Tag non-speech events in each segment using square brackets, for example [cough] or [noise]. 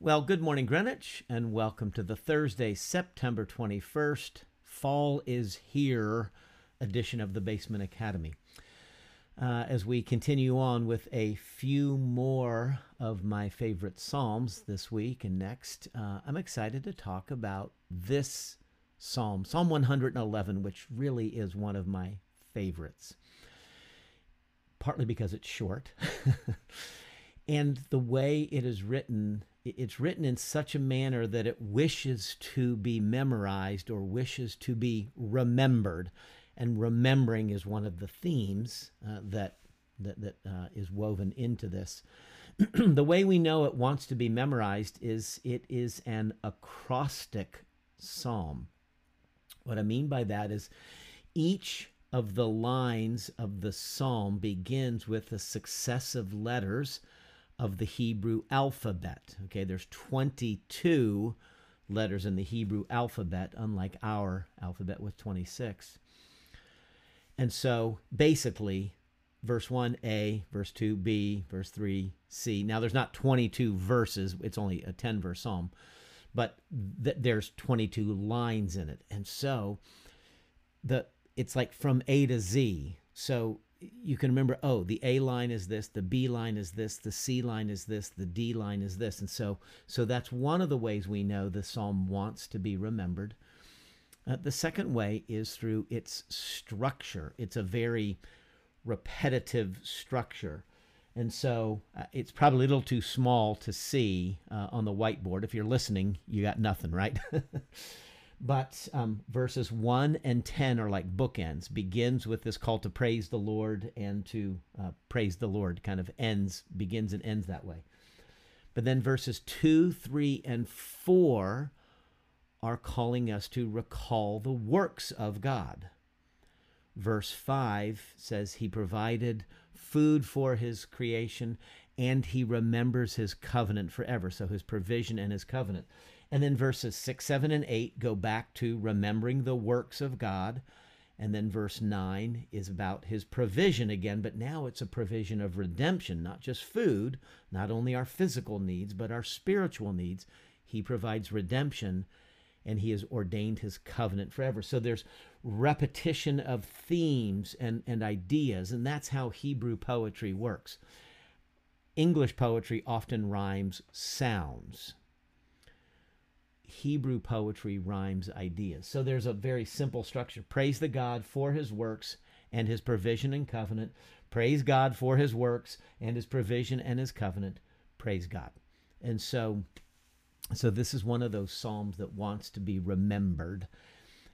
Well, good morning, Greenwich, and welcome to the Thursday, September 21st, Fall is Here edition of the Basement Academy. Uh, as we continue on with a few more of my favorite Psalms this week and next, uh, I'm excited to talk about this Psalm, Psalm 111, which really is one of my favorites, partly because it's short. [laughs] and the way it is written it's written in such a manner that it wishes to be memorized or wishes to be remembered. And remembering is one of the themes uh, that that, that uh, is woven into this. [clears throat] The way we know it wants to be memorized is it is an acrostic psalm. What i mean by that is each of the lines of the psalm begins with the successive letters of the Hebrew alphabet. Okay, there's 22 letters in the Hebrew alphabet, unlike our alphabet with 26. And so basically, verse 1 A, verse 2 B, verse 3 C. Now there's not 22 verses, it's only a 10 verse psalm, but th- there's 22 lines in it. And so the it's like from A to Z. So you can remember oh the a line is this the b line is this the c line is this the d line is this. And so so that's one of the ways we know the psalm wants to be remembered. Uh, the second way is through its structure. It's a very repetitive structure. And so uh, it's probably a little too small to see uh, on the whiteboard. If you're listening you got nothing right [laughs] But um, verses 1 and 10 are like bookends. Begins with this call to praise the Lord and to uh, praise the Lord, kind of ends, begins and ends that way. But then verses 2, 3, and 4 are calling us to recall the works of God. Verse 5 says, He provided food for His creation and He remembers His covenant forever. So His provision and His covenant. And then verses 6, 7, and 8 go back to remembering the works of God. And then verse 9 is about his provision again, but now it's a provision of redemption, not just food, not only our physical needs, but our spiritual needs. He provides redemption and he has ordained his covenant forever. So there's repetition of themes and, and ideas, and that's how Hebrew poetry works. English poetry often rhymes sounds. Hebrew poetry rhymes ideas. So there's a very simple structure. Praise the God for his works and his provision and covenant. Praise God for his works and his provision and his covenant. Praise God. And so so this is one of those psalms that wants to be remembered.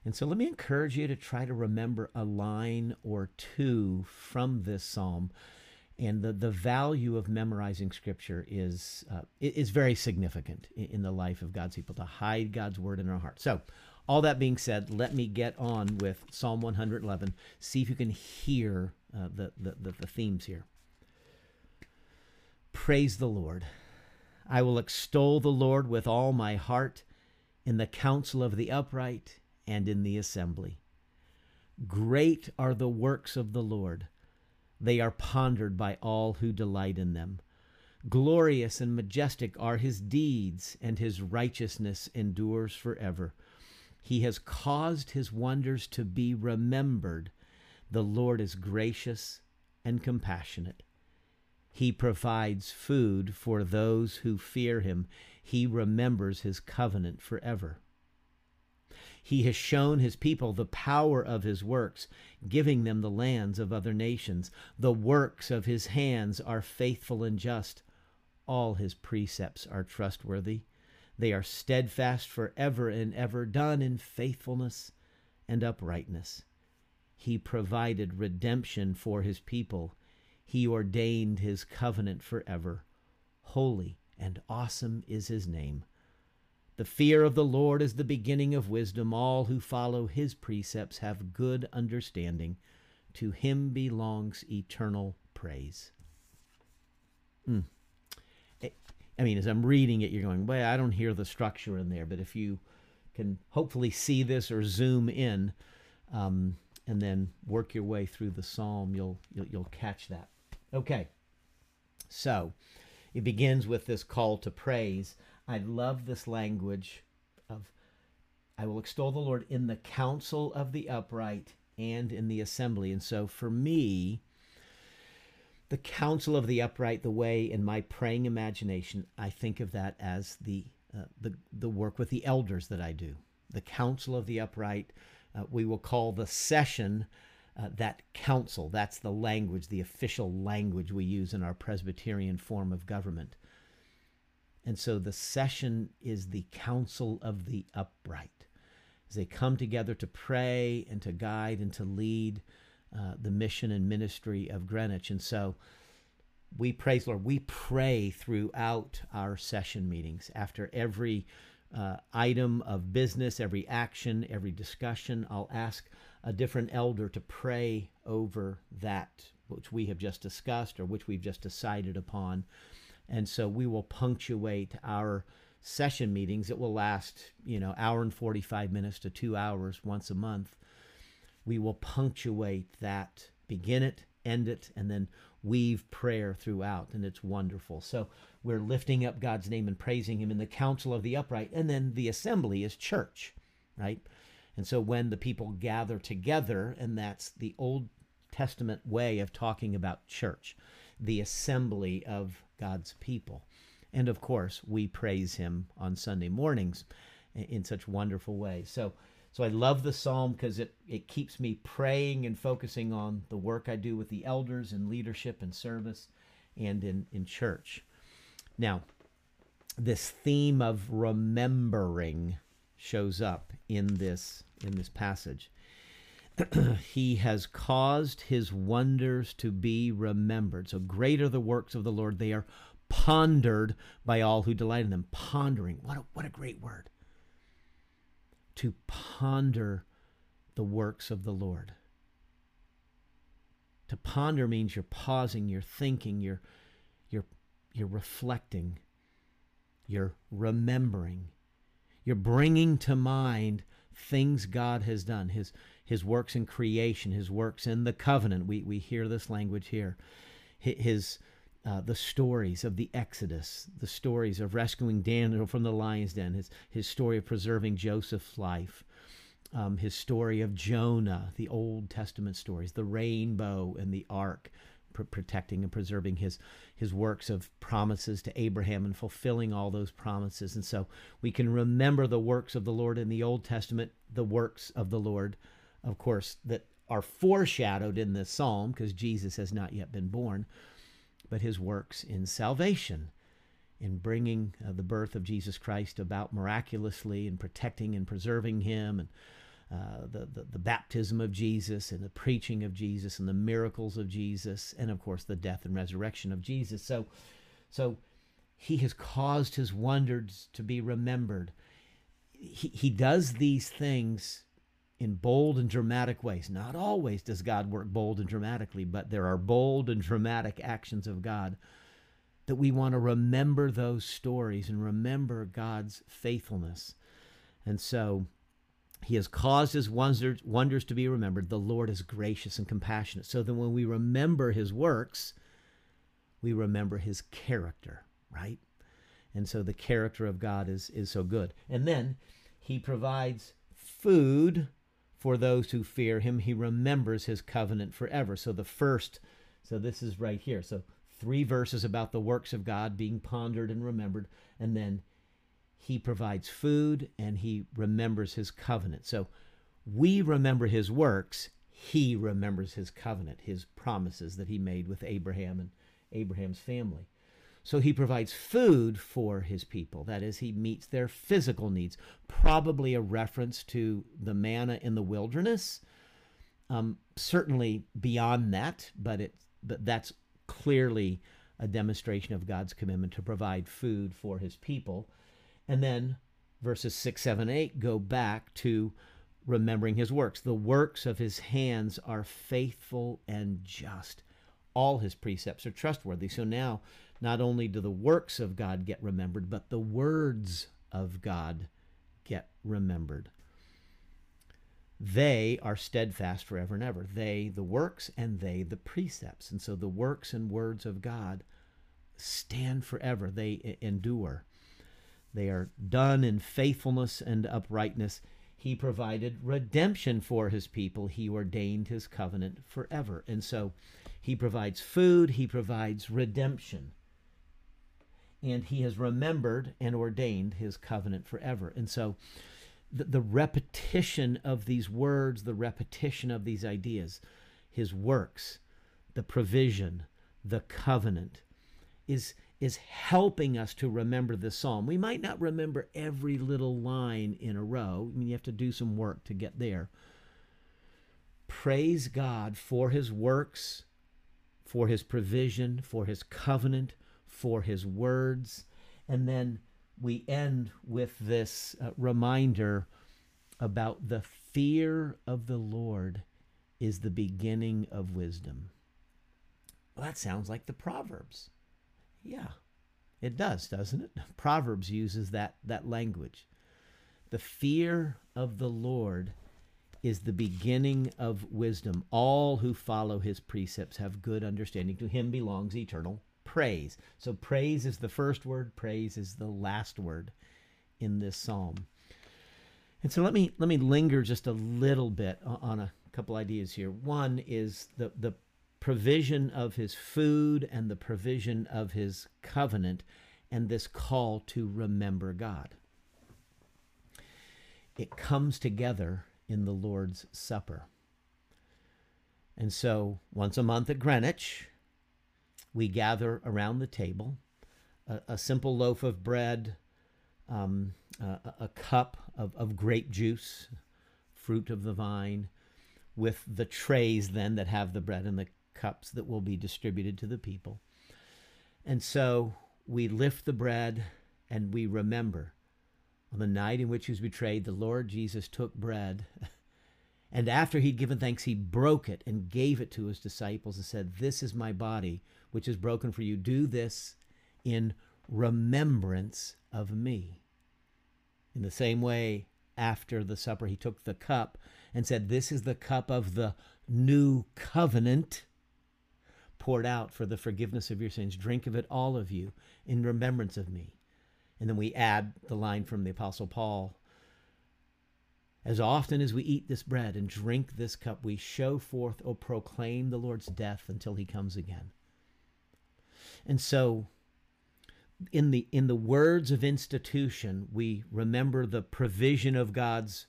And so let me encourage you to try to remember a line or two from this psalm and the, the value of memorizing scripture is uh, is very significant in, the life of God's people to hide God's word in our heart. So, all that being said, let me get on with Psalm 111. See if you can hear uh, the, the, the, the themes here. Praise the Lord. I will extol the Lord with all my heart in the council of the upright and in the assembly. Great are the works of the Lord they are pondered by all who delight in them. Glorious and majestic are his deeds, and his righteousness endures forever. He has caused his wonders to be remembered. The Lord is gracious and compassionate. He provides food for those who fear him. He remembers his covenant forever. He has shown his people the power of his works, giving them the lands of other nations. The works of his hands are faithful and just. All his precepts are trustworthy. They are steadfast forever and ever, done in faithfulness and uprightness. He provided redemption for his people. He ordained his covenant forever. Holy and awesome is his name. The fear of the Lord is the beginning of wisdom. All who follow his precepts have good understanding. To him belongs eternal praise. Mm. I mean, as I'm reading it, you're going, well, I don't hear the structure in there. But if you can hopefully see this or zoom in um, and then work your way through the psalm, you'll, you'll, you'll catch that. Okay. So it begins with this call to praise. I love this language of I will extol the Lord in the council of the upright and in the assembly. And so for me, the council of the upright, the way in my praying imagination, I think of that as the uh, the the work with the elders that I do. The council of the upright, uh, we will call the session uh, that council. That's the language, the official language we use in our Presbyterian form of government. And so the session is the council of the upright. As they come together to pray and to guide and to lead uh, the mission and ministry of Greenwich. And so we praise Lord. We pray throughout our session meetings after every uh, item of business, every action, every discussion. I'll ask a different elder to pray over that which we have just discussed or which we've just decided upon. And so we will punctuate our session meetings. It will last, you know, hour and 45 minutes to two hours once a month. We will punctuate that, begin it, end it, and then weave prayer throughout. And it's wonderful. So we're lifting up God's name and praising Him in the council of the upright. And then the assembly is church, right? And so when the people gather together, and that's the Old Testament way of talking about church, the assembly of God's people. And of course, we praise him on Sunday mornings in such wonderful ways. So, so I love the psalm because it, it keeps me praying and focusing on the work I do with the elders in leadership and service and in, in church. Now, this theme of remembering shows up in this in this passage. [clears throat] he has caused his wonders to be remembered. So great are the works of the Lord. They are pondered by all who delight in them. Pondering. What a, what a great word. To ponder the works of the Lord. To ponder means you're pausing, you're thinking, you're you're you're reflecting, you're remembering. You're bringing to mind things God has done, his his works in creation, his works in the covenant. We we hear this language here. His uh, the stories of the Exodus, the stories of rescuing Daniel from the lion's den, his his story of preserving Joseph's life, um, his story of Jonah, the Old Testament stories, the rainbow and the ark, pr- protecting and preserving his his works of promises to Abraham and fulfilling all those promises. And so we can remember the works of the Lord in the Old Testament, the works of the Lord, of course, that are foreshadowed in this psalm because Jesus has not yet been born, but his works in salvation in bringing uh, the birth of Jesus Christ about miraculously and protecting and preserving him and uh, the, the, the baptism of Jesus and the preaching of Jesus and the miracles of Jesus and of course the death and resurrection of Jesus. So so he has caused his wonders to be remembered. He, he does these things in bold and dramatic ways. Not always does God work bold and dramatically, but there are bold and dramatic actions of God that we want to remember those stories and remember God's faithfulness. And so he has caused his wonders, wonders to be remembered. The Lord is gracious and compassionate. So that when we remember his works, we remember his character, right? And so the character of God is, is so good. And then he provides food for those who fear him. He remembers his covenant forever. So the first, so this is right here. So three verses about the works of God being pondered and remembered. And then he provides food and he remembers his covenant. So we remember his works, he remembers his covenant, his promises that he made with Abraham and Abraham's family. So he provides food for his people. That is, he meets their physical needs. Probably a reference to the manna in the wilderness. Um, certainly beyond that, but it but that's clearly a demonstration of God's commitment to provide food for his people. And then verses 6, 7, 8 go back to remembering his works. The works of his hands are faithful and just. All his precepts are trustworthy. So now, not only do the works of God get remembered, but the words of God get remembered. They are steadfast forever and ever. They, the works, and they, the precepts. And so the works and words of God stand forever, they endure. They are done in faithfulness and uprightness. He provided redemption for his people. He ordained his covenant forever. And so he provides food, he provides redemption. And he has remembered and ordained his covenant forever. And so the, the repetition of these words, the repetition of these ideas, his works, the provision, the covenant, is is helping us to remember the psalm. We might not remember every little line in a row. I mean, you have to do some work to get there. Praise God for his works, for his provision, for his covenant, for his words. And then we end with this uh, reminder about the fear of the Lord is the beginning of wisdom. Well, that sounds like the Proverbs. Yeah, it does, doesn't it? [laughs] Proverbs uses that, that language. The fear of the Lord is the beginning of wisdom. All who follow his precepts have good understanding. To him belongs eternal praise. So praise is the first word, praise is the last word in this psalm. And so let me let me linger just a little bit on a couple ideas here. One is the the provision of his food and the provision of his covenant and this call to remember God. It comes together in the Lord's Supper. And so, once a month at Greenwich, we gather around the table, a, a simple loaf of bread, um, a, a, cup of, of grape juice, fruit of the vine, with the trays then that have the bread and the cups that will be distributed to the people. And so we lift the bread and we remember on the night in which he was betrayed, the Lord Jesus took bread. [laughs] And after he'd given thanks, he broke it and gave it to his disciples and said, This is my body, which is broken for you. Do this in remembrance of me. In the same way, after the supper, he took the cup and said, This is the cup of the new covenant poured out for the forgiveness of your sins. Drink of it, all of you, in remembrance of me. And then we add the line from the Apostle Paul As often as we eat this bread and drink this cup, we show forth or proclaim the Lord's death until he comes again. And so, in the in the words of institution, we remember the provision of God's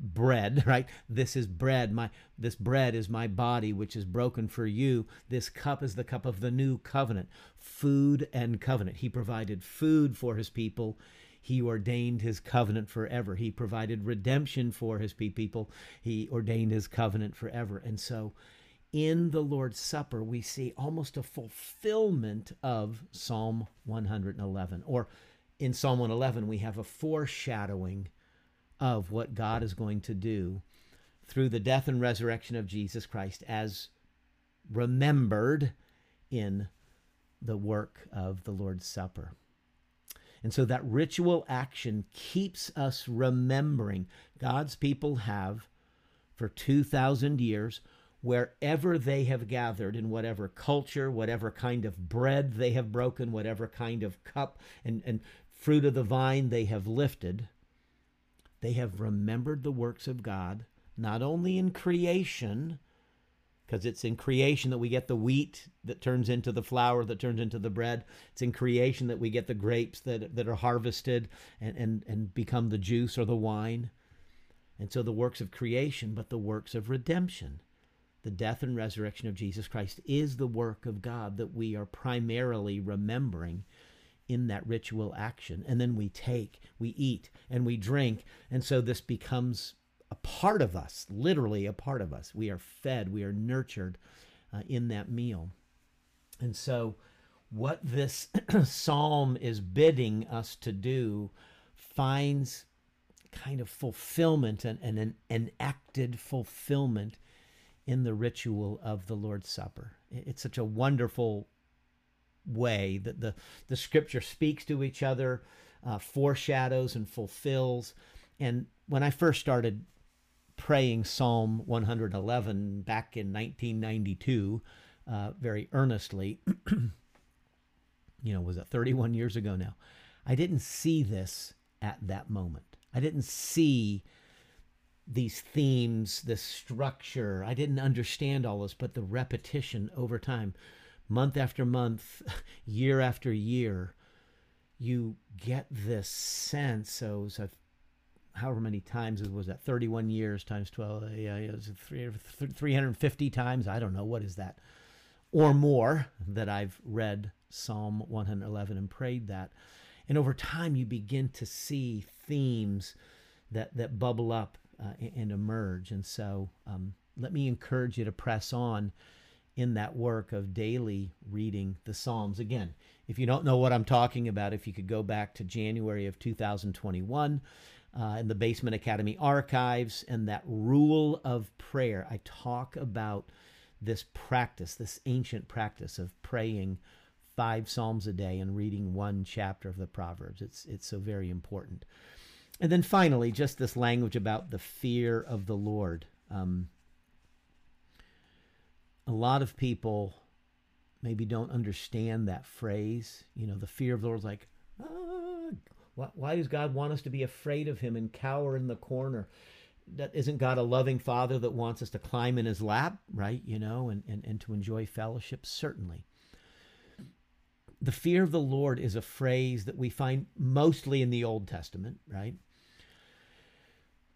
bread [laughs] right? This is bread my this bread is my body which is broken for you. This cup is the cup of the new covenant food and covenant. He provided food for his people. He ordained his covenant forever. He provided redemption for his people. He ordained his covenant forever. And so in the lord's supper we see almost a fulfillment of psalm 111 or in psalm 111 we have a foreshadowing of what God is going to do through the death and resurrection of Jesus Christ as remembered in the work of the Lord's Supper. And so that ritual action keeps us remembering God's people have for 2,000 years, wherever they have gathered, in whatever culture, whatever kind of bread they have broken, whatever kind of cup and, and fruit of the vine they have lifted, they have remembered the works of God, not only in creation, because it's in creation that we get the wheat that turns into the flour that turns into the bread. It's in creation that we get the grapes that, that are harvested and, and, and become the juice or the wine. And so the works of creation, but the works of redemption. The death and resurrection of Jesus Christ is the work of God that we are primarily remembering in that ritual action. And then we take, we eat, and we drink. And so this becomes a part of us, literally a part of us. We are fed, we are nurtured uh, in that meal. And so, what this [clears throat] psalm is bidding us to do finds kind of fulfillment and, and an enacted fulfillment in the ritual of the Lord's Supper. It's such a wonderful way that the, the scripture speaks to each other, uh, foreshadows and fulfills. And when I first started praying Psalm 111 back in 1992, uh, very earnestly, [clears throat] you know, was it 31 years ago now? I didn't see this at that moment. I didn't see these themes, this structure. I didn't understand all this, but the repetition over time, month after month, [laughs] year after year, you get this sense. So, so however many times was that 31 years times 12 uh, yeah, it was 350 times? I don't know. What is that? Or more that i've read psalm 111 and prayed that. And over time you begin to see themes that that bubble up uh, and emerge and so um, let me encourage you to press on in that work of daily reading the psalms again if you don't know what i'm talking about if you could go back to january of 2021 uh, in the Basement Academy archives and that rule of prayer. I talk about this practice, this ancient practice of praying five psalms a day and reading one chapter of the Proverbs. It's it's so very important. And then finally, just this language about the fear of the Lord. Um, a lot of people maybe don't understand that phrase. You know, the fear of the Lord is like, ah, why, why does God want us to be afraid of him and cower in the corner? That isn't God a loving father that wants us to climb in his lap, right? You know, and, and, and to enjoy fellowship? Certainly. The fear of the Lord is a phrase that we find mostly in the Old Testament, right?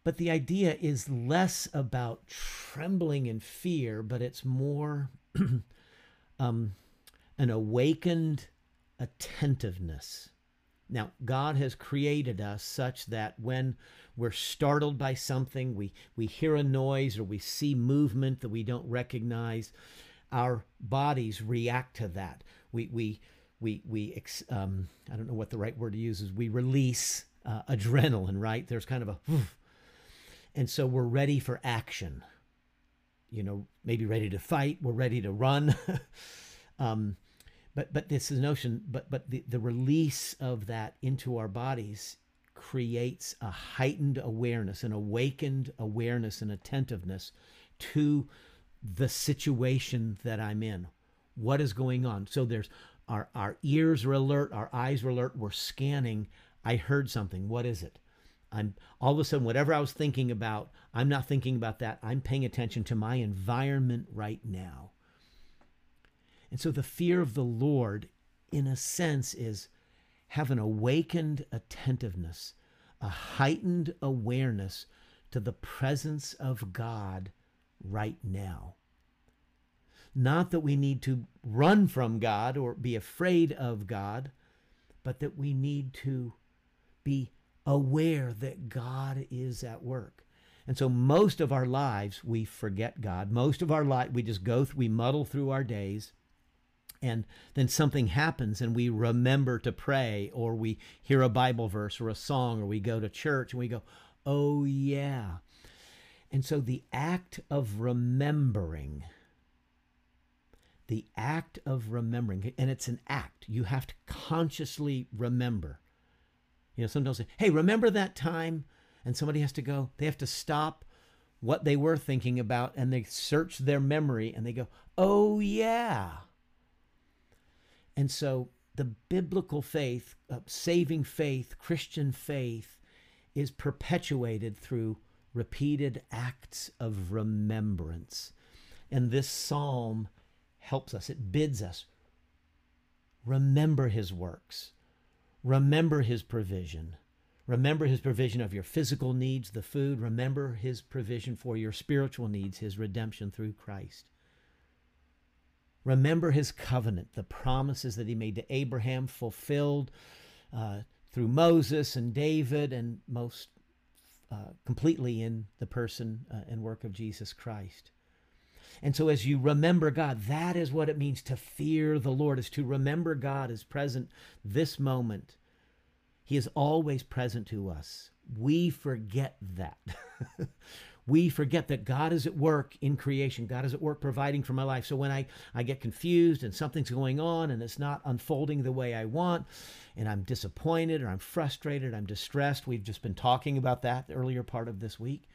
But the idea is less about trembling in fear, but it's more [clears throat] um, an awakened attentiveness now, God has created us such that when we're startled by something, we, we hear a noise or we see movement that we don't recognize, our bodies react to that. We, we, we, we um, I don't know what the right word to use is, we release uh, adrenaline, right? There's kind of a, and so we're ready for action. You know, maybe ready to fight, we're ready to run. [laughs] um, but but this is notion but but the, the release of that into our bodies creates a heightened awareness an awakened awareness and attentiveness to the situation that i'm in. What is going on? So there's our our ears are alert our eyes are alert we're scanning. I heard something. What is it i'm all of a sudden whatever i was thinking about i'm not thinking about that i'm paying attention to my environment right now and so the fear of the Lord, in a sense, is have an awakened attentiveness, a heightened awareness to the presence of God right now. Not that we need to run from God or be afraid of God, but that we need to be aware that God is at work. And so most of our lives we forget God. Most of our life we just go through, we muddle through our days and then something happens and we remember to pray or we hear a bible verse or a song or we go to church and we go oh yeah and so the act of remembering the act of remembering and it's an act you have to consciously remember you know sometimes say hey remember that time? And somebody has to go they have to stop what they were thinking about and they search their memory and they go oh yeah. And so the biblical faith, uh, saving faith, Christian faith, is perpetuated through repeated acts of remembrance. And this psalm helps us, it bids us remember his works, remember his provision. Remember his provision of your physical needs, the food. Remember his provision for your spiritual needs, his redemption through Christ. Remember his covenant, the promises that he made to Abraham, fulfilled uh, through Moses and David, and most uh, completely in the person uh, and work of Jesus Christ. And so, as you remember God, that is what it means to fear the Lord, is to remember God is present this moment. He is always present to us. We forget that. [laughs] we forget that God is at work in creation. God is at work providing for my life. So when I, I get confused and something's going on and it's not unfolding the way I want, and I'm disappointed or I'm frustrated, I'm distressed, we've just been talking about that the earlier part of this week.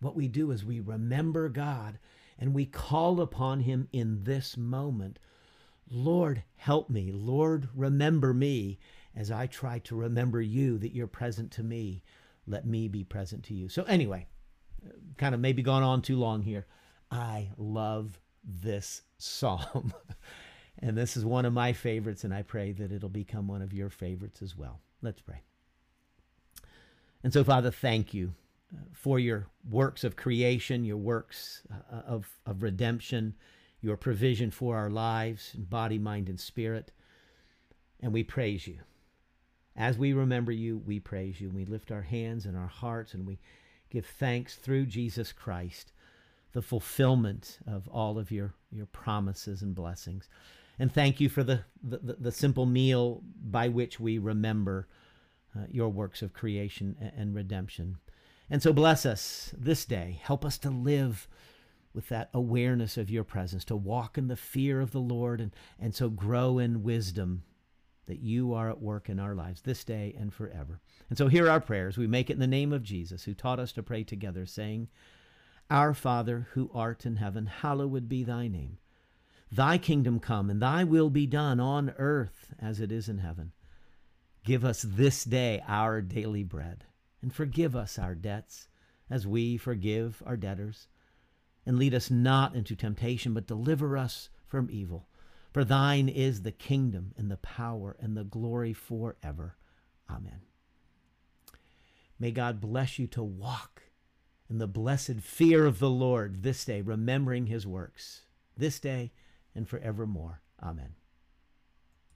What we do is we remember God and we call upon Him in this moment. Lord, help me. Lord, remember me. as I try to remember you, that you're present to me, let me be present to you. So, anyway, kind of maybe gone on too long here. I love this psalm. [laughs] and this is one of my favorites, and I pray that it'll become one of your favorites as well. Let's pray. And so, Father, thank you for your works of creation, your works uh, of, of redemption, your provision for our lives, body, mind, and spirit. And we praise you. As we remember you, we praise you. We lift our hands and our hearts and we give thanks through Jesus Christ, the fulfillment of all of your, your promises and blessings. And thank you for the, the, the simple meal by which we remember uh, your works of creation and redemption. And so bless us this day. Help us to live with that awareness of your presence, to walk in the fear of the Lord, and, and so grow in wisdom that you are at work in our lives this day and forever. And so here are our prayers. We make it in the name of Jesus, who taught us to pray together, saying, Our Father, who art in heaven, hallowed be thy name. Thy kingdom come, and thy will be done on earth as it is in heaven. Give us this day our daily bread, and forgive us our debts, as we forgive our debtors. And lead us not into temptation, but deliver us from evil. For thine is the kingdom and the power and the glory forever. Amen. May God bless you to walk in the blessed fear of the Lord this day, remembering his works, this day and forevermore. Amen.